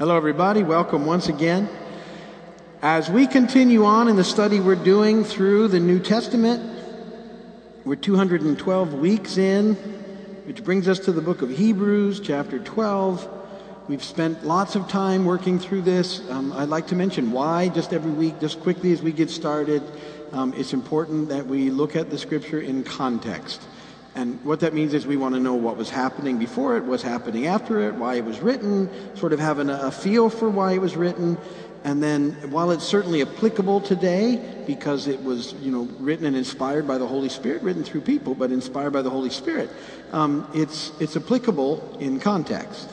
Hello, everybody. Welcome once again. As we continue on in the study we're doing through the New Testament, we're 212 weeks in, which brings us to the book of Hebrews, chapter 12. We've spent lots of time working through this. Um, I'd like to mention why, just every week, just quickly as we get started. Um, it's important that we look at the scripture in context. And what that means is we want to know what was happening before it, what's happening after it, why it was written, sort of having a, feel for why it was written. And then while it's certainly applicable today because it was, you know, written and inspired by the Holy Spirit, written through people, but inspired by the Holy Spirit, um, it's, it's applicable in context.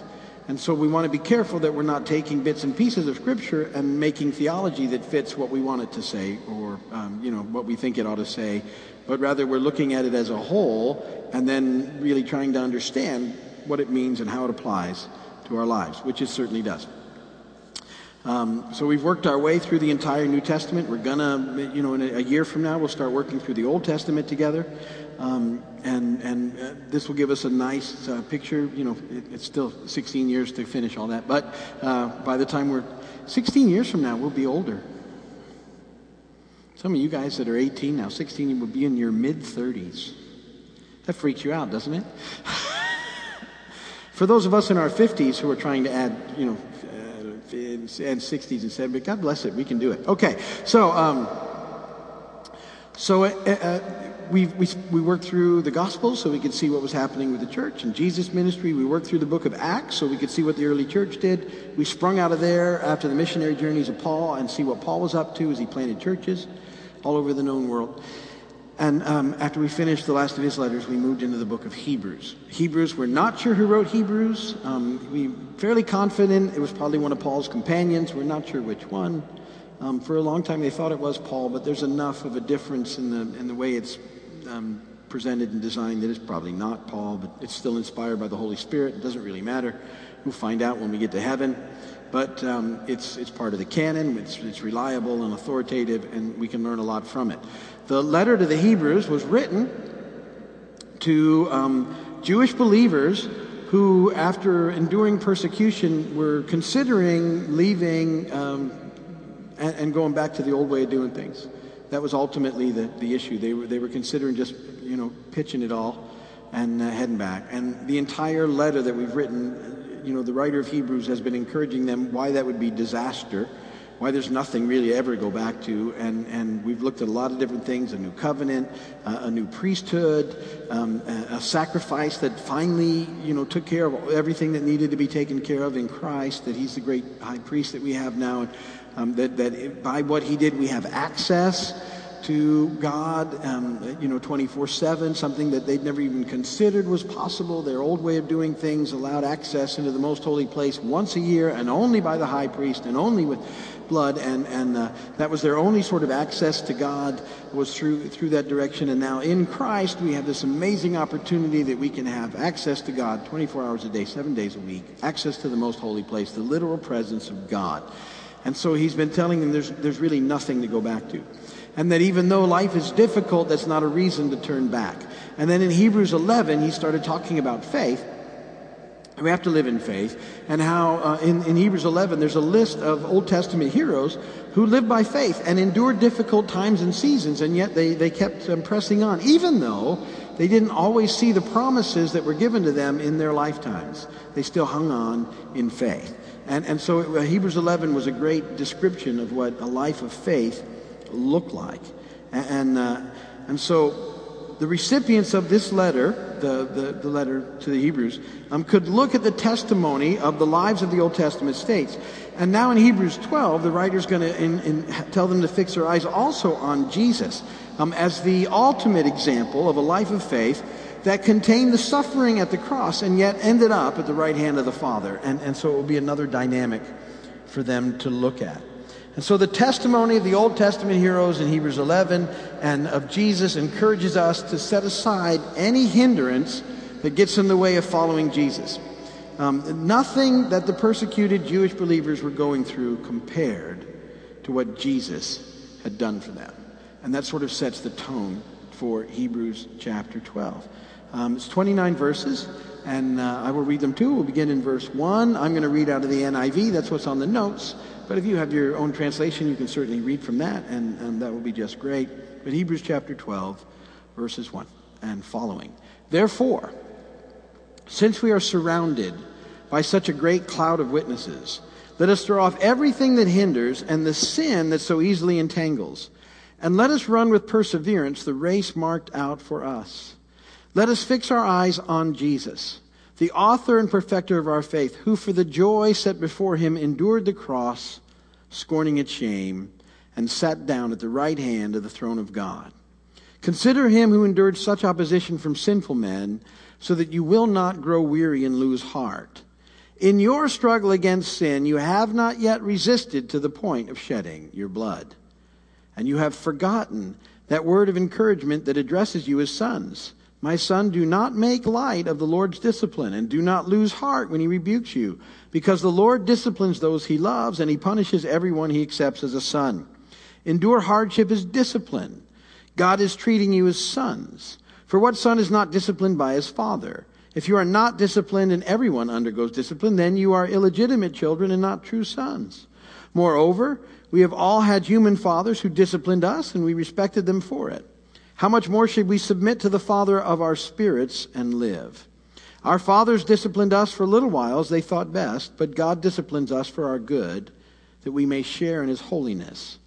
And so we want to be careful that we're not taking bits and pieces of Scripture and making theology that fits what we want it to say or, um, you know, what we think it ought to say but rather we're looking at it as a whole and then really trying to understand what it means and how it applies to our lives, which it certainly does. Um, so we've worked our way through the entire New Testament. We're gonna, you know, in a, a year from now, we'll start working through the Old Testament together, um, and and uh, this will give us a nice uh, picture. You know, it, it's still 16 years to finish all that, but uh, by the time we're 16 years from now, we'll be older. Some of you guys that are 18 now, 16, you will be in your mid 30s. That freaks you out, doesn't it? For those of us in our 50s who are trying to add, you know, uh, add 60s and 70s, God bless it, we can do it. Okay, so, um, so uh, uh, we, we, we worked through the Gospels so we could see what was happening with the church and Jesus' ministry. We worked through the book of Acts so we could see what the early church did. We sprung out of there after the missionary journeys of Paul and see what Paul was up to as he planted churches all over the known world. And um, after we finished the last of his letters, we moved into the book of Hebrews. Hebrews, we're not sure who wrote Hebrews. Um, we fairly confident it was probably one of Paul's companions. We're not sure which one. Um, for a long time, they thought it was Paul, but there's enough of a difference in the in the way it's um, presented and designed that it's probably not Paul, but it's still inspired by the Holy Spirit. It doesn't really matter. We'll find out when we get to heaven but um, it's, it's part of the canon, it's, it's reliable and authoritative, and we can learn a lot from it. The letter to the Hebrews was written to um, Jewish believers who, after enduring persecution, were considering leaving um, and, and, going back to the old way of doing things. That was ultimately the, the issue. They were, they were considering just, you know, pitching it all and uh, heading back. And the entire letter that we've written you know, the writer of Hebrews has been encouraging them why that would be disaster, why there's nothing really ever to go back to. And, and we've looked at a lot of different things a new covenant, uh, a new priesthood, um, a, a, sacrifice that finally, you know, took care of everything that needed to be taken care of in Christ, that he's the great high priest that we have now, um, that, that by what he did we have access to God, um, you know, 24 7, something that they'd never even considered was possible. Their old way of doing things allowed access into the most holy place once a year and only by the high priest and only with blood. And, and uh, that was their only sort of access to God was through, through that direction. And now in Christ, we have this amazing opportunity that we can have access to God 24 hours a day, seven days a week, access to the most holy place, the literal presence of God. And so he's been telling them there's, there's really nothing to go back to and that even though life is difficult, that's not a reason to turn back. And then in Hebrews 11, he started talking about faith. We have to live in faith, and how uh, in, in Hebrews 11 there's a list of Old Testament heroes who lived by faith and endured difficult times and seasons, and yet they, they kept um, pressing on, even though they didn't always see the promises that were given to them in their lifetimes. They still hung on in faith. And, and so uh, Hebrews 11 was a great description of what a life of faith looked like. And, uh, and so the recipients of this letter, the, the, the letter to the Hebrews, um, could look at the testimony of the lives of the Old Testament states. And now in Hebrews 12, the writer's going to tell them to fix their eyes also on Jesus um, as the ultimate example of a life of faith that contained the suffering at the cross and yet ended up at the right hand of the Father. And, and so it will be another dynamic for them to look at. And so the testimony of the Old Testament heroes in Hebrews 11 and of Jesus encourages us to set aside any hindrance that gets in the way of following Jesus. Um, nothing that the persecuted Jewish believers were going through compared to what Jesus had done for them. And that sort of sets the tone for Hebrews chapter 12. Um, it's 29 verses, and uh, I will read them too. We'll begin in verse 1. I'm going to read out of the NIV. That's what's on the notes. But if you have your own translation, you can certainly read from that, and, and that will be just great. But Hebrews chapter 12, verses 1 and following. Therefore, since we are surrounded by such a great cloud of witnesses, let us throw off everything that hinders and the sin that so easily entangles. And let us run with perseverance the race marked out for us. Let us fix our eyes on Jesus, the author and perfecter of our faith, who for the joy set before him endured the cross, scorning its shame, and sat down at the right hand of the throne of God. Consider him who endured such opposition from sinful men, so that you will not grow weary and lose heart. In your struggle against sin, you have not yet resisted to the point of shedding your blood. And you have forgotten that word of encouragement that addresses you as sons. My son, do not make light of the Lord's discipline, and do not lose heart when he rebukes you, because the Lord disciplines those he loves, and he punishes everyone he accepts as a son. Endure hardship as discipline. God is treating you as sons. For what son is not disciplined by his father? If you are not disciplined and everyone undergoes discipline, then you are illegitimate children and not true sons. Moreover, we have all had human fathers who disciplined us and we respected them for it. How much more should we submit to the Father of our spirits and live? Our fathers disciplined us for little whiles they thought best, but God disciplines us for our good, that we may share in his holiness.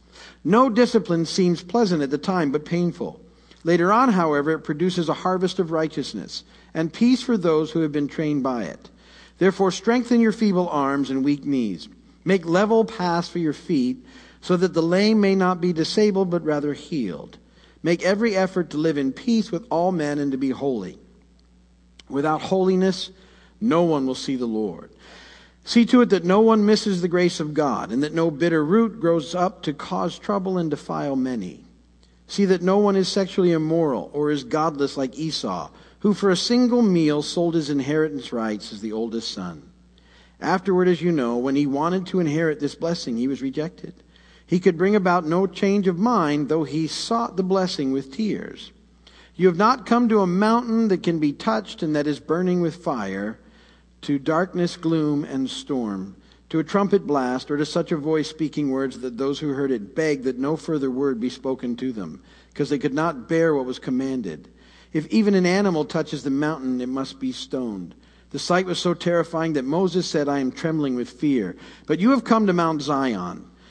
No discipline seems pleasant at the time, but painful. Later on, however, it produces a harvest of righteousness and peace for those who have been trained by it. Therefore, strengthen your feeble arms and weak knees. Make level paths for your feet, so that the lame may not be disabled, but rather healed. Make every effort to live in peace with all men and to be holy. Without holiness, no one will see the Lord. See to it that no one misses the grace of God, and that no bitter root grows up to cause trouble and defile many. See that no one is sexually immoral or is godless like Esau who for a single meal sold his inheritance rights as the oldest son. Afterward, as you know, when he wanted to inherit this blessing, he was rejected. He could bring about no change of mind, though he sought the blessing with tears. You have not come to a mountain that can be touched and that is burning with fire, to darkness, gloom, and storm, to a trumpet blast, or to such a voice speaking words that those who heard it begged that no further word be spoken to them, because they could not bear what was commanded. If even an animal touches the mountain, it must be stoned. The sight was so terrifying that Moses said, I am trembling with fear. But you have come to Mount Zion,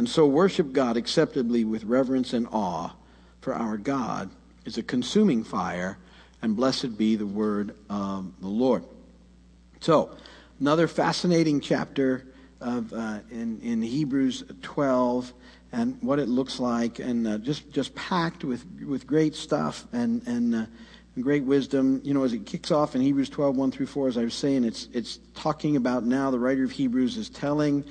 and so worship God acceptably with reverence and awe, for our God is a consuming fire, and blessed be the word of the Lord. So, another fascinating chapter of uh, in, in Hebrews 12 and what it looks like, and uh, just just packed with with great stuff and and. Uh, great wisdom. You know, as it kicks off in Hebrews 12, 1 through 4, as I was saying, it's, it's talking about now, the writer of Hebrews is telling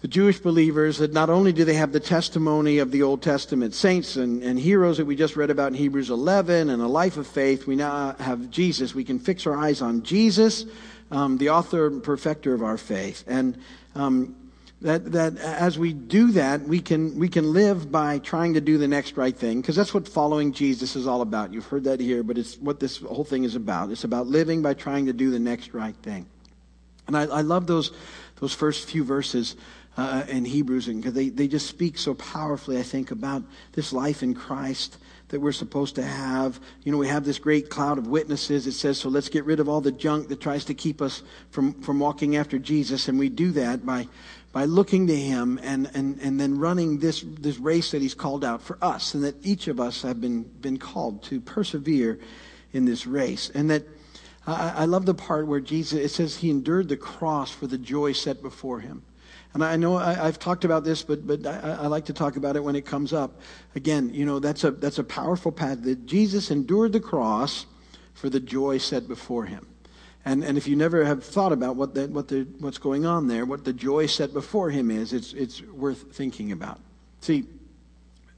the Jewish believers that not only do they have the testimony of the Old Testament saints and, and heroes that we just read about in Hebrews 11 and a life of faith, we now have Jesus. We can fix our eyes on Jesus, um, the author and perfecter of our faith. And um, that, that as we do that, we can, we can live by trying to do the next right thing, because that's what following Jesus is all about. You've heard that here, but it's what this whole thing is about. It's about living by trying to do the next right thing. And I, I love those, those first few verses uh, in Hebrews, because they, they just speak so powerfully, I think, about this life in Christ that we're supposed to have. You know, we have this great cloud of witnesses. It says, so let's get rid of all the junk that tries to keep us from, from walking after Jesus. And we do that by by looking to him and, and, and then running this, this race that he's called out for us, and that each of us have been, been called to persevere in this race. And that I, I love the part where Jesus, it says he endured the cross for the joy set before him. And I know I, have talked about this, but, but I, I, like to talk about it when it comes up. Again, you know, that's a, that's a powerful path that Jesus endured the cross for the joy set before him. And, and if you never have thought about what, the, what the, what's going on there, what the joy set before him is, it's, it's worth thinking about. See,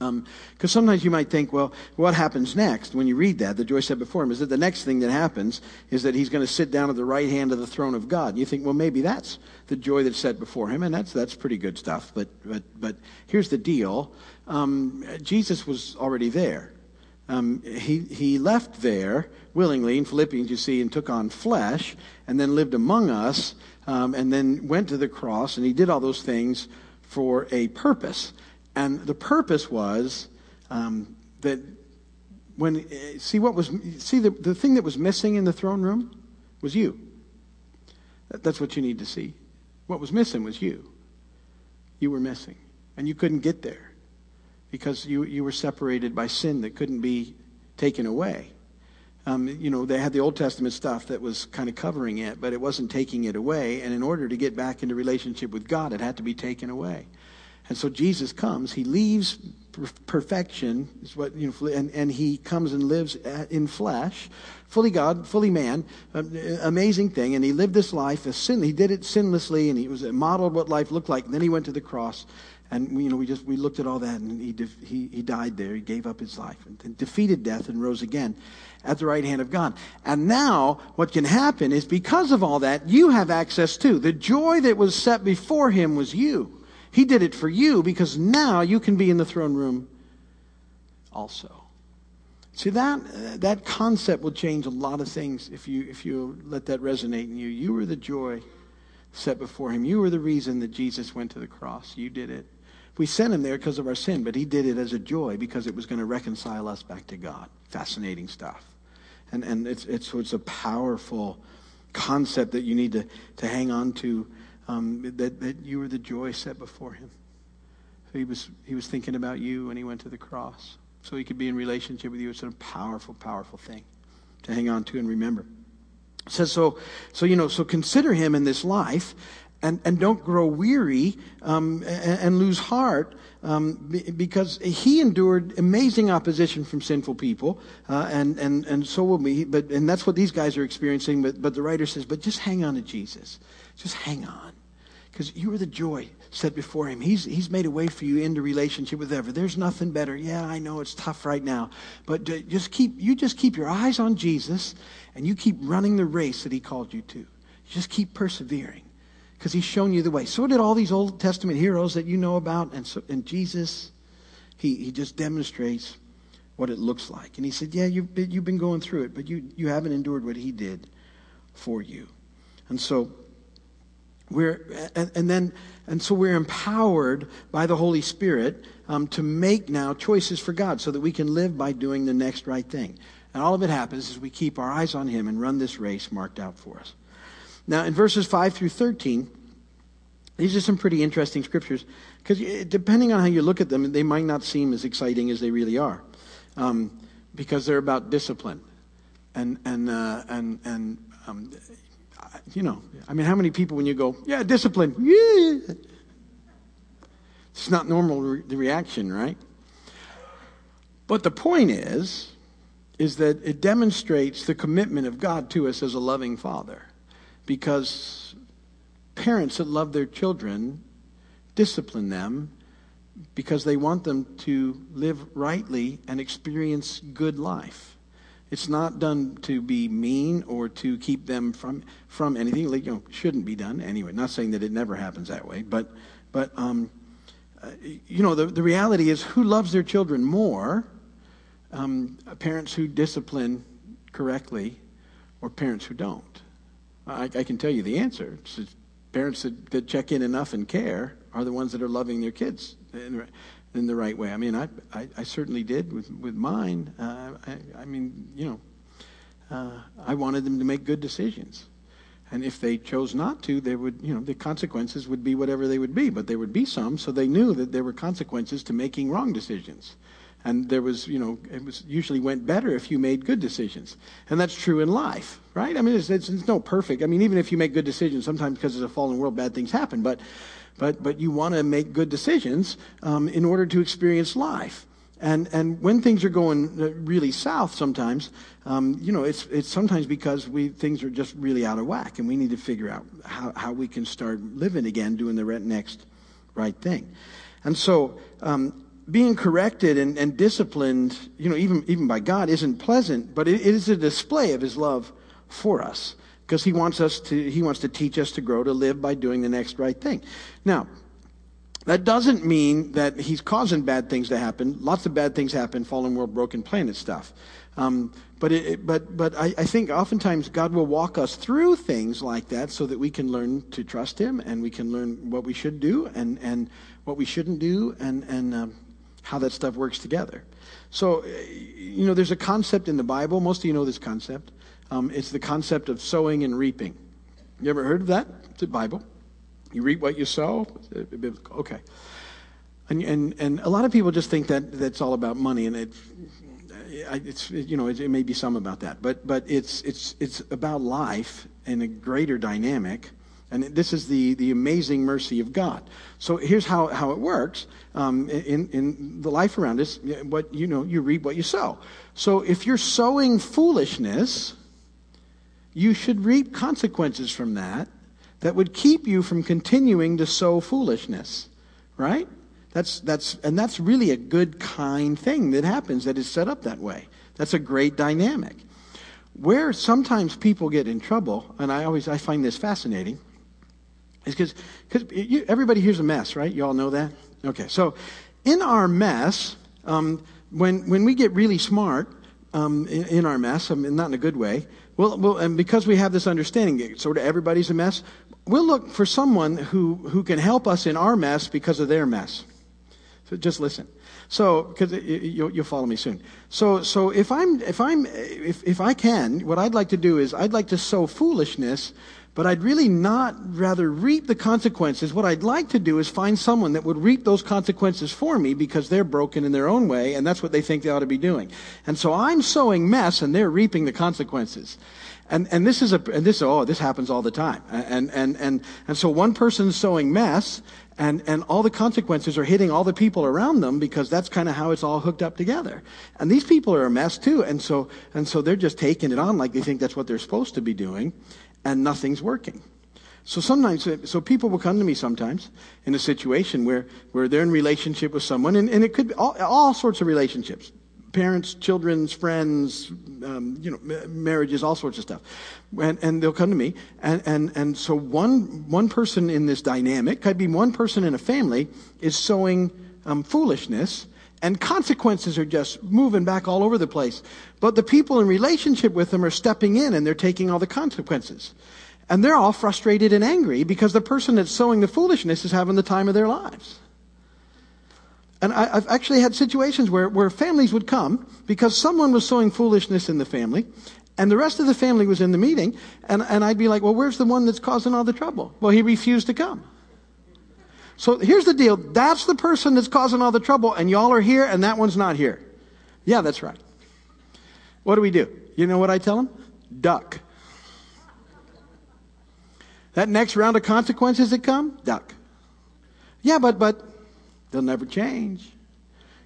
because um, sometimes you might think, well, what happens next when you read that? The joy set before him is that the next thing that happens is that he's going to sit down at the right hand of the throne of God. And you think, well, maybe that's the joy that's set before him, and that's that's pretty good stuff. But but but here's the deal: um, Jesus was already there. Um, he he left there willingly in Philippians, you see, and took on flesh, and then lived among us, um, and then went to the cross, and he did all those things for a purpose. And the purpose was um, that when, see what was, see the, the thing that was missing in the throne room was you. That's what you need to see. What was missing was you. You were missing. And you couldn't get there because you, you were separated by sin that couldn't be taken away. Um, you know, they had the Old Testament stuff that was kind of covering it, but it wasn't taking it away. And in order to get back into relationship with God, it had to be taken away. And so Jesus comes, he leaves perfection, is what, you know, and, and he comes and lives uh, in flesh, fully God, fully man, uh, amazing thing. And he lived this life sin. He did it sinlessly, and he was modeled what life looked like. And then he went to the cross, and you know, we just we looked at all that, and he he, he died there. He gave up his life and defeated death and rose again at the right hand of God. And now, what can happen is because of all that, you have access to the joy that was set before him was you. He did it for you because now you can be in the throne room also. See that that concept will change a lot of things if you if you let that resonate in you. You were the joy set before him. You were the reason that Jesus went to the cross. You did it. We sent him there because of our sin, but he did it as a joy because it was going to reconcile us back to God. Fascinating stuff. And and it's it's it's a powerful concept that you need to, to hang on to um, that, that you were the joy set before him. So he was, he was thinking about you when he went to the cross. So he could be in relationship with you. It's a powerful, powerful thing to hang on to and remember. It says so, so you know, so consider him in this life and, and don't grow weary um, and, and, lose heart um, because he endured amazing opposition from sinful people uh, and, and, and so will we but and that's what these guys are experiencing but, but the writer says but just hang on to jesus just hang on because you are the joy set before him. He's, he's made a way for you into relationship with ever. There's nothing better. Yeah, I know it's tough right now, but just keep, you just keep your eyes on Jesus and you keep running the race that he called you to. Just keep persevering because he's shown you the way. So did all these Old Testament heroes that you know about. And, so, and Jesus, he, he just demonstrates what it looks like. And he said, yeah, you've been, you've been going through it, but you, you haven't endured what he did for you. And so we're, and, and, then, and so we're empowered by the Holy Spirit um, to make now choices for God so that we can live by doing the next right thing. And all of it happens as we keep our eyes on Him and run this race marked out for us. Now, in verses 5 through 13, these are some pretty interesting scriptures because depending on how you look at them, they might not seem as exciting as they really are um, because they're about discipline. And, and, uh, and, and um, you know, I mean, how many people when you go, yeah, discipline, yeah. It's not normal re- the reaction, right? But the point is, is that it demonstrates the commitment of God to us as a loving father. Because parents that love their children discipline them because they want them to live rightly and experience good life. It's not done to be mean or to keep them from from anything. Like, you know, shouldn't be done anyway. Not saying that it never happens that way, but but um, uh, you know, the the reality is, who loves their children more? Um, parents who discipline correctly, or parents who don't. I, I can tell you the answer. It's parents that, that check in enough and care are the ones that are loving their kids in the right way. I mean, I, I, I certainly did with, with mine. Uh, I, I, mean, you know, uh, I wanted them to make good decisions. And if they chose not to, they would, you know, the consequences would be whatever they would be, but there would be some, so they knew that there were consequences to making wrong decisions. And there was, you know, it was usually went better if you made good decisions. And that's true in life, right? I mean, it's, it's, it's no perfect. I mean, even if you make good decisions, sometimes because it's a fallen world, bad things happen. But, but, but you want to make good decisions um, in order to experience life. And, and when things are going uh, really south sometimes, um, you know, it's, it's sometimes because we, things are just really out of whack and we need to figure out how, how we can start living again, doing the next right thing. And so, um, being corrected and, and, disciplined, you know, even, even by God isn't pleasant, but it, it is a display of his love for us because he wants us to, he wants to teach us to grow to live by doing the next right thing. Now, that doesn't mean that he's causing bad things to happen. Lots of bad things happen, fallen world, broken planet stuff. Um, but it, but but I, I, think oftentimes God will walk us through things like that so that we can learn to trust Him and we can learn what we should do and and what we shouldn't do and and um, how that stuff works together. So you know, there's a concept in the Bible. Most of you know this concept. Um, it's the concept of sowing and reaping. You ever heard of that? It's the Bible. You reap what you sow. Okay. And, and, and a lot of people just think that that's all about money, and it, it's, you know, it, it may be some about that, but, but it's, it's, it's about life and a greater dynamic. And this is the, the amazing mercy of God. So here's how, how it works um, in, in the life around us. What you know, you reap what you sow. So if you're sowing foolishness, you should reap consequences from that that would keep you from continuing to sow foolishness, right? That's, that's, and that's really a good, kind thing that happens that is set up that way. That's a great dynamic. Where sometimes people get in trouble, and I always I find this fascinating, is because because everybody here's a mess, right? You all know that? Okay, so in our mess, um, when, when we get really smart um, in, in, our mess, I mean, not in a good way, well, well, and because we have this understanding, sort of everybody's a mess, we'll look for someone who, who can help us in our mess because of their mess. So just listen. So, because you'll, you'll follow me soon. So, so if I'm, if I'm, if, if I can, what I'd like to do is I'd like to sow foolishness, but I'd really not rather reap the consequences. What I'd like to do is find someone that would reap those consequences for me because they're broken in their own way, and that's what they think they ought to be doing. And so I'm sowing mess, and they're reaping the consequences. And, and this is a, and this, oh, this happens all the time. And, and, and, and so one person's sowing mess and, and all the consequences are hitting all the people around them because that's kind of how it's all hooked up together. And these people are a mess too. And so, and so they're just taking it on like they think that's what they're supposed to be doing and nothing's working. So sometimes, so people will come to me sometimes in a situation where, where they're in relationship with someone, and, and it could be all, all sorts of relationships parents, children's friends, um, you know, marriages, all sorts of stuff. And, and they'll come to me. And, and, and so one, one person in this dynamic, could be one person in a family, is sowing um, foolishness and consequences are just moving back all over the place. But the people in relationship with them are stepping in and they're taking all the consequences. And they're all frustrated and angry because the person that's sowing the foolishness is having the time of their lives. And I, have actually had situations where, where families would come because someone was sowing foolishness in the family, and the rest of the family was in the meeting, and, and I'd be like, well, where's the one that's causing all the trouble? Well, he refused to come. So here's the deal. That's the person that's causing all the trouble, and y'all are here, and that one's not here. Yeah, that's right. What do we do? You know what I tell them? Duck. That next round of consequences that come, duck. Yeah, but, but, They'll never change.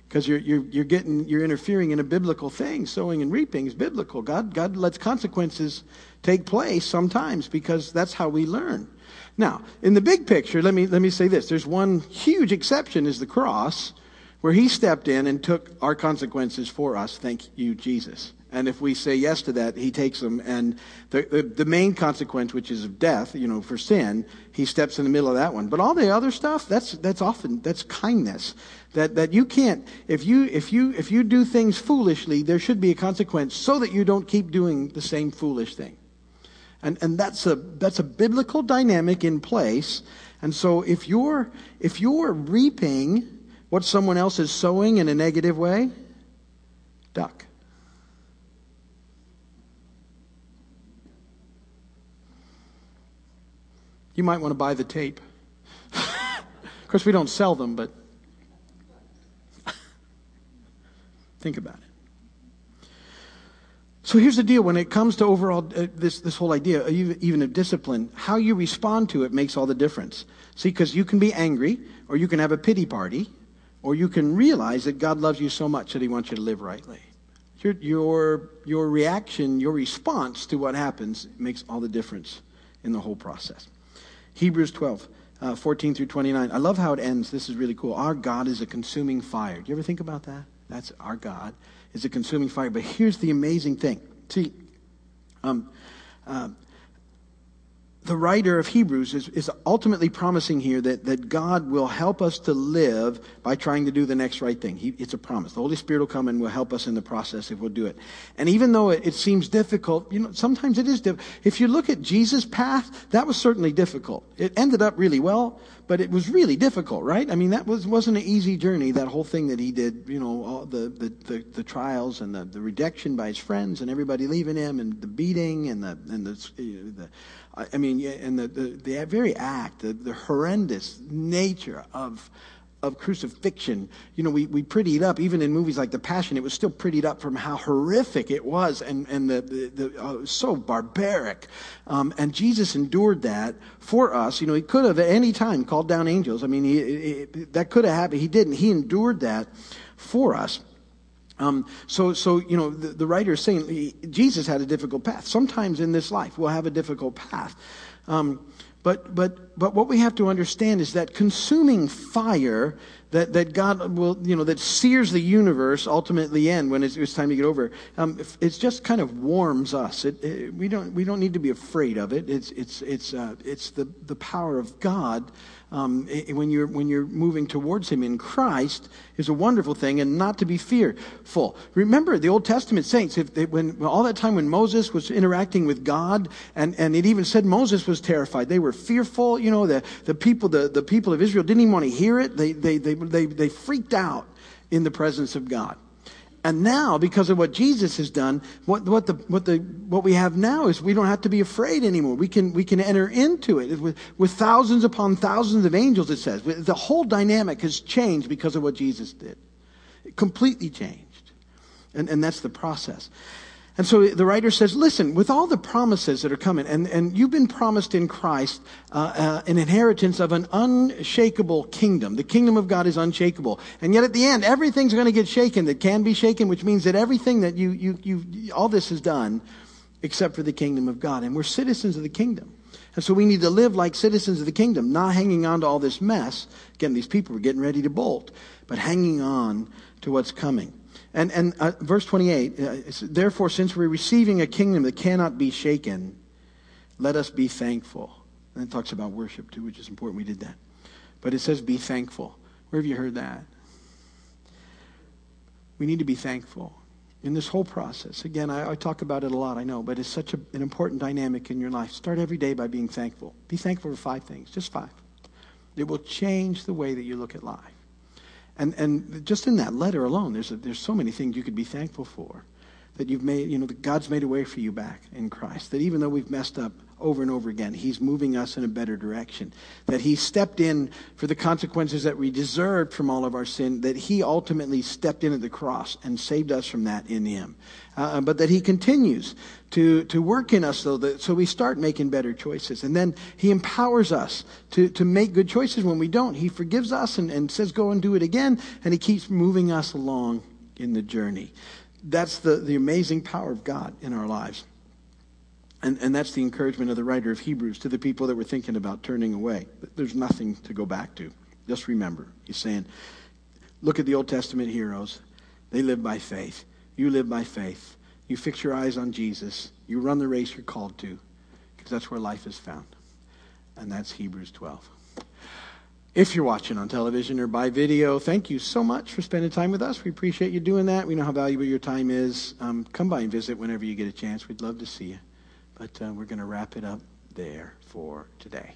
Because you're, you're, you're getting, you're interfering in a biblical thing. Sowing and reaping is biblical. God, God lets consequences take place sometimes because that's how we learn. Now, in the big picture, let me, let me say this. There's one huge exception is the cross, where he stepped in and took our consequences for us. Thank you, Jesus. And if we say yes to that, he takes them. And the, the, the, main consequence, which is of death, you know, for sin, he steps in the middle of that one. But all the other stuff, that's, that's often, that's kindness. That, that you can't, if you, if you, if you do things foolishly, there should be a consequence so that you don't keep doing the same foolish thing. And, and that's a, that's a biblical dynamic in place. And so if you're, if you're reaping what someone else is sowing in a negative way, duck. You might want to buy the tape. of course, we don't sell them, but think about it. So here's the deal when it comes to overall uh, this, this whole idea, even of discipline, how you respond to it makes all the difference. See, because you can be angry, or you can have a pity party, or you can realize that God loves you so much that He wants you to live rightly. Your, your, your reaction, your response to what happens makes all the difference in the whole process. Hebrews 12, uh, 14 through 29. I love how it ends. This is really cool. Our God is a consuming fire. Do you ever think about that? That's our God is a consuming fire. But here's the amazing thing. See, um, uh, the writer of Hebrews is, is ultimately promising here that, that God will help us to live by trying to do the next right thing. He, it's a promise. The Holy Spirit will come and will help us in the process if we'll do it. And even though it, it seems difficult, you know, sometimes it is difficult. If you look at Jesus' path, that was certainly difficult. It ended up really well, but it was really difficult, right? I mean, that was, wasn't an easy journey, that whole thing that he did, you know, all the, the, the, the trials and the, the rejection by his friends and everybody leaving him and the beating and the, and the, the I mean, and the, the, the very act, the, the horrendous nature of, of crucifixion. You know, we, we pretty it up, even in movies like The Passion, it was still prettied up from how horrific it was and, and the, the, the uh, so barbaric. Um, and Jesus endured that for us. You know, he could have at any time called down angels. I mean, he, that could have happened. He didn't. He endured that for us. Um, so, so you know, the, the, writer is saying he, Jesus had a difficult path. Sometimes in this life, we'll have a difficult path. Um, but, but, but what we have to understand is that consuming fire that, that God will, you know, that sears the universe ultimately end when it's, it's time to get over. Um, it just kind of warms us. It, it, we, don't, we don't need to be afraid of it. It's, it's, it's, uh, it's the, the power of God um, when, you're, when you're moving towards Him in Christ is a wonderful thing and not to be fearful. Remember the Old Testament saints, if they, when, all that time when Moses was interacting with God, and, and it even said Moses was terrified. They were fearful. You know, the, the, people, the, the people of Israel didn't even want to hear it. They, they, they, they, they freaked out in the presence of God. And now, because of what Jesus has done, what, what, the, what, the, what we have now is we don't have to be afraid anymore. We can, we can enter into it with, with thousands upon thousands of angels, it says. The whole dynamic has changed because of what Jesus did. It completely changed. And, and that's the process. And so the writer says, listen, with all the promises that are coming, and, and you've been promised in Christ uh, uh, an inheritance of an unshakable kingdom. The kingdom of God is unshakable. And yet at the end, everything's going to get shaken that can be shaken, which means that everything that you, you, you, all this is done except for the kingdom of God. And we're citizens of the kingdom. And so we need to live like citizens of the kingdom, not hanging on to all this mess. Again, these people are getting ready to bolt, but hanging on to what's coming. And, and uh, verse 28 uh, Therefore, since we're receiving a kingdom that cannot be shaken, let us be thankful. And it talks about worship too, which is important. We did that. But it says, be thankful. Where have you heard that? We need to be thankful in this whole process. Again, I, I talk about it a lot, I know, but it's such a, an important dynamic in your life. Start every day by being thankful. Be thankful for five things, just five. It will change the way that you look at life. And, and just in that letter alone, there's, a, there's so many things you could be thankful for. That you've made, you know, that God's made a way for you back in Christ. That even though we've messed up over and over again, He's moving us in a better direction. That He stepped in for the consequences that we deserved from all of our sin. That He ultimately stepped in at the cross and saved us from that in Him. Uh, but that He continues to, to work in us, though, that, so we start making better choices. And then He empowers us to, to make good choices when we don't. He forgives us and, and says, go and do it again. And He keeps moving us along in the journey. That's the, the amazing power of God in our lives. And, and that's the encouragement of the writer of Hebrews to the people that were thinking about turning away. There's nothing to go back to. Just remember, he's saying, look at the Old Testament heroes. They live by faith. You live by faith. You fix your eyes on Jesus. You run the race you're called to, because that's where life is found. And that's Hebrews 12. If you're watching on television or by video, thank you so much for spending time with us. We appreciate you doing that. We know how valuable your time is. Um, come by and visit whenever you get a chance. We'd love to see you. But uh, we're going to wrap it up there for today.